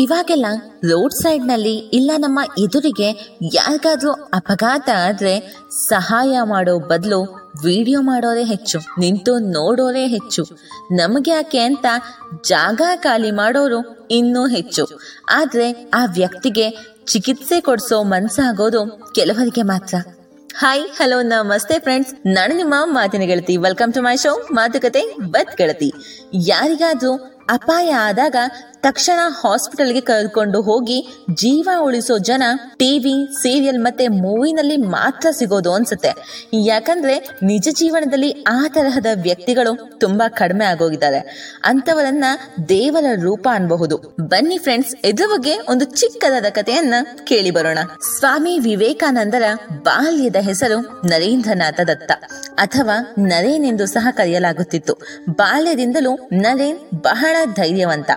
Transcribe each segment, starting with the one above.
ಇವಾಗೆಲ್ಲ ರೋಡ್ ಸೈಡ್ನಲ್ಲಿ ಇಲ್ಲ ನಮ್ಮ ಎದುರಿಗೆ ಯಾರಿಗಾದ್ರೂ ಅಪಘಾತ ಆದ್ರೆ ಸಹಾಯ ಮಾಡೋ ಬದಲು ವಿಡಿಯೋ ಮಾಡೋರೇ ಹೆಚ್ಚು, ನಿಂತು ನೋಡೋರೇ ಹೆಚ್ಚು. ನಮಗ್ಯಾಕೆ ಅಂತ ಜಾಗ ಖಾಲಿ ಮಾಡೋರು ಇನ್ನೂ ಹೆಚ್ಚು. ಆದ್ರೆ ಆ ವ್ಯಕ್ತಿಗೆ ಚಿಕಿತ್ಸೆ ಕೊಡಿಸೋ ಮನ್ಸಾಗೋದು ಕೆಲವರಿಗೆ ಮಾತ್ರ. ಹಾಯ್ ಹಲೋ ನಮಸ್ತೆ ಫ್ರೆಂಡ್ಸ್ ನಾನು ನಿಮ್ಮ ಮಾತಿನ ಗೆಳತಿ. ವೆಲ್ಕಮ್ ಟು ಮೈ ಶೋ ಮಾತುಕತೆ, ಬತ್ ಗೆಳತಿ. ಯಾರಿಗಾದ್ರೂ ಅಪಾಯ ಆದಾಗ ತಕ್ಷಣ ಹಾಸ್ಪಿಟಲ್ಗೆ ಕರೆದುಕೊಂಡು ಹೋಗಿ ಜೀವ ಉಳಿಸೋ ಜನ ಟಿವಿ ಸೀರಿಯಲ್ ಮತ್ತೆ ಮೂವಿನಲ್ಲಿ ಮಾತ್ರ ಸಿಗೋದು ಅನ್ಸುತ್ತೆ. ಯಾಕಂದ್ರೆ ನಿಜ ಜೀವನದಲ್ಲಿ ಆ ತರಹದ ವ್ಯಕ್ತಿಗಳು ತುಂಬಾ ಕಡಿಮೆ ಆಗೋಗಿದ್ದಾರೆ. ಅಂತವರನ್ನ ದೇವರ ರೂಪ ಅನ್ಬಹುದು. ಬನ್ನಿ ಫ್ರೆಂಡ್ಸ್ ಇದ್ರ ಬಗ್ಗೆ ಒಂದು ಚಿಕ್ಕದಾದ ಕಥೆಯನ್ನ ಕೇಳಿ ಬರೋಣ. ಸ್ವಾಮಿ ವಿವೇಕಾನಂದರ ಬಾಲ್ಯದ ಹೆಸರು ನರೇಂದ್ರನಾಥ ದತ್ತ ಅಥವಾ ನರೇನ್ ಎಂದು ಸಹ ಕರೆಯಲಾಗುತ್ತಿತ್ತು. ಬಾಲ್ಯದಿಂದಲೂ ನರೇನ್ ಬಹಳ ಧೈರ್ಯವಂತ.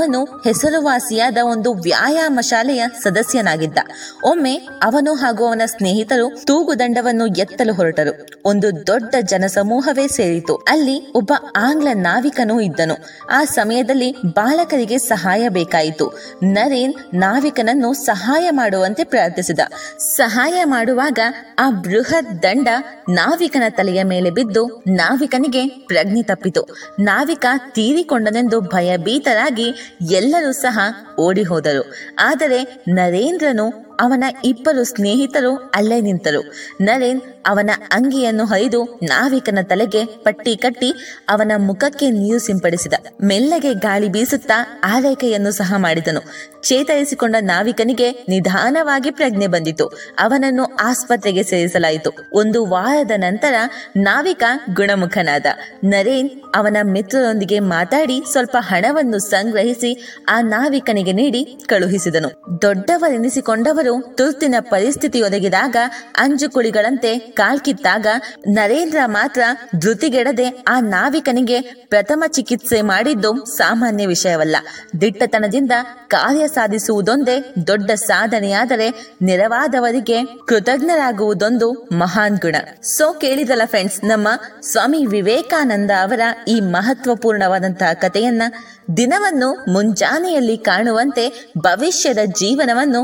ಅವನು ಹೆಸರುವಾಸಿಯಾದ ಒಂದು ವ್ಯಾಯಾಮ ಶಾಲೆಯ ಸದಸ್ಯನಾಗಿದ್ದ. ಒಮ್ಮೆ ಅವನು ಹಾಗೂ ಅವನ ಸ್ನೇಹಿತರು ತೂಗುದಂಡವನ್ನು ಎತ್ತಲು ಹೊರಟರು. ಒಂದು ದೊಡ್ಡ ಜನಸಮೂಹವೇ ಸೇರಿತು. ಅಲ್ಲಿ ಒಬ್ಬ ಆಂಗ್ಲ ನಾವಿಕನೂ ಇದ್ದನು. ಆ ಸಮಯದಲ್ಲಿ ಬಾಲಕರಿಗೆ ಸಹಾಯ ಬೇಕಾಯಿತು. ನರೇನ್ ನಾವಿಕನನ್ನು ಸಹಾಯ ಮಾಡುವಂತೆ ಪ್ರಾರ್ಥಿಸಿದ. ಸಹಾಯ ಮಾಡುವಾಗ ಆ ಬೃಹತ್ ದಂಡ ನಾವಿಕನ ತಲೆಯ ಮೇಲೆ ಬಿದ್ದು ನಾವಿಕನಿಗೆ ಪ್ರಜ್ಞೆ ತಪ್ಪಿತು. ನಾವಿಕ ತೀರಿಕೊಂಡನೆಂದು ಭಯಭೀತರಾಗಿ ಎಲ್ಲರೂ ಸಹ ಓಡಿ ಹೋದರು. ಆದರೆ ನರೇಂದ್ರನು ಅವನ ಇಬ್ಬರು ಸ್ನೇಹಿತರು ಅಲ್ಲೇ ನಿಂತರು. ನರೇನ್ ಅವನ ಅಂಗಿಯನ್ನು ಹರಿದು ನಾವಿಕನ ತಲೆಗೆ ಪಟ್ಟಿ ಕಟ್ಟಿ ಅವನ ಮುಖಕ್ಕೆ ನೀರು ಸಿಂಪಡಿಸಿದ. ಮೆಲ್ಲಗೆ ಗಾಳಿ ಬೀಸುತ್ತಾ ಆರೈಕೆಯನ್ನು ಸಹ ಮಾಡಿದನು. ಚೇತರಿಸಿಕೊಂಡ ನಾವಿಕನಿಗೆ ನಿಧಾನವಾಗಿ ಪ್ರಜ್ಞೆ ಬಂದಿತು. ಅವನನ್ನು ಆಸ್ಪತ್ರೆಗೆ ಸೇರಿಸಲಾಯಿತು. ಒಂದು ವಾರದ ನಂತರ ನಾವಿಕ ಗುಣಮುಖನಾದ. ನರೇನ್ ಅವನ ಮಿತ್ರರೊಂದಿಗೆ ಮಾತಾಡಿ ಸ್ವಲ್ಪ ಹಣವನ್ನು ಸಂಗ್ರಹಿಸಿ ಆ ನಾವಿಕನಿಗೆ ನೀಡಿ ಕಳುಹಿಸಿದನು. ದೊಡ್ಡವರೆನಿಸಿಕೊಂಡವರು ತುರ್ತಿನ ಪರಿಸ್ಥಿತಿ ಒದಗಿದಾಗ ಅಂಜುಕುಳಿಗಳಂತೆ ಕಾಲ್ಕಿತ್ತಾಗ ನರೇಂದ್ರ ಮಾತ್ರ ಧೃತಿಗೆಡದೆ ಆ ನಾವಿಕನಿಗೆ ಪ್ರಥಮ ಚಿಕಿತ್ಸೆ ಮಾಡಿದ್ದು ಸಾಮಾನ್ಯ ವಿಷಯವಲ್ಲ. ದಿಟ್ಟತನದಿಂದ ಕಾರ್ಯ ಸಾಧಿಸುವುದೊಂದೇ ದೊಡ್ಡ ಸಾಧನೆಯಾದರೆ ನೆರವಾದವರಿಗೆ ಕೃತಜ್ಞರಾಗುವುದೊಂದು ಮಹಾನ್ ಗುಣ. ಸೊ ಕೇಳಿದಲ್ಲ ಫ್ರೆಂಡ್ಸ್, ನಮ್ಮ ಸ್ವಾಮಿ ವಿವೇಕಾನಂದ ಅವರ ಈ ಮಹತ್ವಪೂರ್ಣವಾದಂತಹ ಕಥೆಯನ್ನ ದಿನವನ್ನು ಮುಂಜಾನೆಯಲ್ಲಿ ಕಾಣುವಂತೆ ಭವಿಷ್ಯದ ಜೀವನವನ್ನು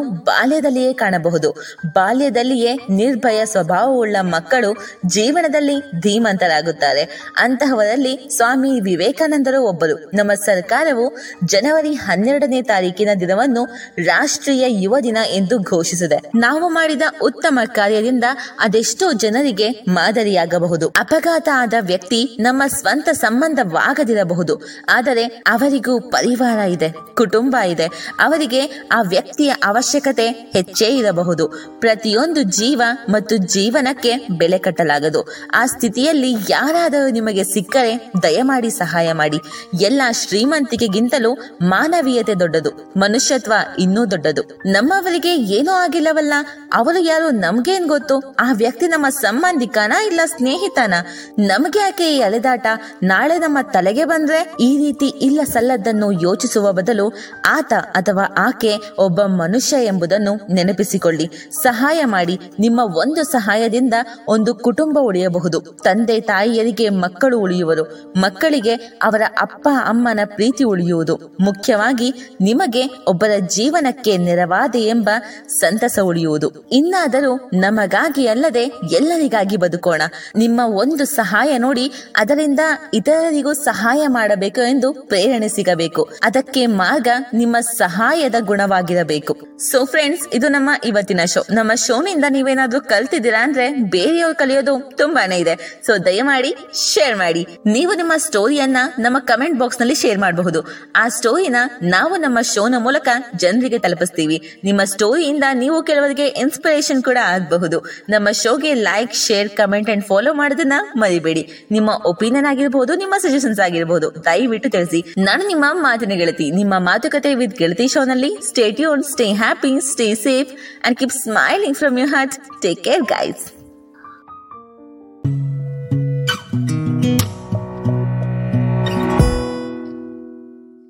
ಬಾಲ್ಯದಲ್ಲಿಯೇ ಕಾಣಬಹುದು. ಬಾಲ್ಯದಲ್ಲಿಯೇ ನಿರ್ಭಯ ಸ್ವಭಾವವುಳ್ಳ ಮಕ್ಕಳು ಜೀವನದಲ್ಲಿ ಧೀಮಂತರಾಗುತ್ತಾರೆ. ಅಂತಹವರಲ್ಲಿ ಸ್ವಾಮಿ ವಿವೇಕಾನಂದರು ಒಬ್ಬರು. ನಮ್ಮ ಸರ್ಕಾರವು ಜನವರಿ ಹನ್ನೆರಡನೇ ತಾರೀಕಿನ ದಿನವನ್ನು ರಾಷ್ಟ್ರೀಯ ಯುವ ದಿನ ಎಂದು ಘೋಷಿಸಿದೆ. ನಾವು ಮಾಡಿದ ಉತ್ತಮ ಕಾರ್ಯದಿಂದ ಅದೆಷ್ಟೋ ಜನರಿಗೆ ಮಾದರಿಯಾಗಬಹುದು. ಅಪಘಾತ ಆದ ವ್ಯಕ್ತಿ ನಮ್ಮ ಸ್ವಂತ ಸಂಬಂಧವಾಗದಿರಬಹುದು. ಆದರೆ ಅವರಿಗೂ ಪರಿವಾರ ಇದೆ, ಕುಟುಂಬ ಇದೆ. ಅವರಿಗೆ ಆ ವ್ಯಕ್ತಿಯ ಅವಶ್ಯಕತೆ ಹೆಚ್ಚೇ ಇರಬಹುದು. ಪ್ರತಿಯೊಂದು ಜೀವ ಮತ್ತು ಜೀವನಕ್ಕೆ ಬೆಲೆ ಕಟ್ಟಲಾಗದು. ಆ ಸ್ಥಿತಿಯಲ್ಲಿ ಯಾರಾದರೂ ನಿಮಗೆ ಸಿಕ್ಕರೆ ದಯಮಾಡಿ ಸಹಾಯ ಮಾಡಿ. ಎಲ್ಲ ಶ್ರೀಮಂತಿಕೆಗಿಂತಲೂ ಮಾನವೀಯತೆ ದೊಡ್ಡದು. ಮನುಷ್ಯತ್ವ ಇನ್ನೂ ದೊಡ್ಡದು. ನಮ್ಮವರಿಗೆ ಏನೂ ಆಗಿಲ್ಲವಲ್ಲ. ಅವರು ಯಾರು ನಮ್ಗೇನ್ ಗೊತ್ತು? ಆ ವ್ಯಕ್ತಿ ನಮ್ಮ ಸಂಬಂಧಿಕನ ಇಲ್ಲ ಸ್ನೇಹಿತನ? ನಮ್ಗೆ ಯಾಕೆ ಈ ಅಲೆದಾಟ? ನಾಳೆ ನಮ್ಮ ತಲೆಗೆ ಬಂದ್ರೆ ಈ ರೀತಿ ಇಲ್ಲ ಸಲ್ಲದ್ದನ್ನು ಯೋಚಿಸುವ ಬದಲು ಆತ ಅಥವಾ ಆಕೆ ಒಬ್ಬ ಮನುಷ್ಯ ಎಂಬುದನ್ನು ನೆನಪಿಸಿಕೊಳ್ಳಿ. ಸಹಾಯ ಮಾಡಿ. ನಿಮ್ಮ ಒಂದು ಸಹಾಯದಿಂದ ಒಂದು ಕುಟುಂಬ ಉಳಿಯಬಹುದು. ತಂದೆ, ತಾಯಿಯರಿಗೆ ಮಕ್ಕಳು ಉಳಿಯುವರು. ಮಕ್ಕಳಿಗೆ ಅವರ ಅಪ್ಪ, ಅಮ್ಮನ ಪ್ರೀತಿ ಉಳಿಯುವುದು. ಮುಖ್ಯವಾಗಿ ನಿಮಗೆ ಒಬ್ಬರ ಜೀವನಕ್ಕೆ ನೆರವಾದೆ ಎಂಬ ಸಂತಸ ಉಳಿಯುವುದು. ಇನ್ನಾದರೂ ನಮಗಾಗಿ ಅಲ್ಲದೆ ಎಲ್ಲರಿಗಾಗಿ ಬದುಕೋಣ. ನಿಮ್ಮ ಒಂದು ಸಹಾಯ ನೋಡಿ ಅದರಿಂದ ಇತರರಿಗೂ ಸಹಾಯ ಮಾಡಬೇಕು ಎಂದು ಪ್ರೇರಣೆ ಸಿಗಬೇಕು. ಅದಕ್ಕೆ ಮಾರ್ಗ ನಿಮ್ಮ ಸಹಾಯದ ಗುಣವಾಗಿರಬೇಕು. ಸೊ ಫ್ರೆಂಡ್ಸ್ ಇದು ನಮ್ಮ ಇವತ್ತಿನ ಶೋ ನಮ್ಮ ಶೋನಿಂದ ನೀವೇನಾದ್ರೂ ಕಲ್ತಿದ್ದೀರಾ ಅಂದ್ರೆ ಬೇರೆಯವ್ರು ಕಲಿಯೋದು ತುಂಬಾನೇ ಇದೆ. ಸೊ ದಯಮಾಡಿ ಶೇರ್ ಮಾಡಿ. ನೀವು ನಿಮ್ಮ ಸ್ಟೋರಿಯನ್ನ ನಮ್ಮ ಕಮೆಂಟ್ ಬಾಕ್ಸ್ನಲ್ಲಿ ಶೇರ್ ಮಾಡಬಹುದು. ಆ ಸ್ಟೋರಿನ ನಾವು ನಮ್ಮ ಶೋನ ಮೂಲಕ ಜನರಿಗೆ ತಲುಪಿಸ್ತೀವಿ. ನಿಮ್ಮ ಸ್ಟೋರಿಯಿಂದ ನೀವು ಕೆಲವರಿಗೆ ಇನ್ಸ್ಪಿರೇಷನ್ ಕೂಡ ಆಗಬಹುದು. ನಮ್ಮ ಶೋಗೆ like share comment and follow ಮಾಡೋದನ್ನ ಮರಿಬೇಡಿ. ನಿಮ್ಮ ಒಪಿನಿಯನ್ ಆಗಿರಬಹುದು ನಿಮ್ಮ ಸಜೆಷನ್ಸ್ ಆಗಿರಬಹುದು ದಯವಿಟ್ಟು ತಿಳಿಸಿ. ನಾನು ನಿಮ್ಮ ಮಾತಿನ ಗೆಳತಿ. ನಿಮ್ಮ ಮಾತುಕತೆ ವಿತ್ ಗೆಳತಿ ಶೋನಲ್ಲಿ stay tune stay happy stay safe and keep smiling from your heart. Take care, guys.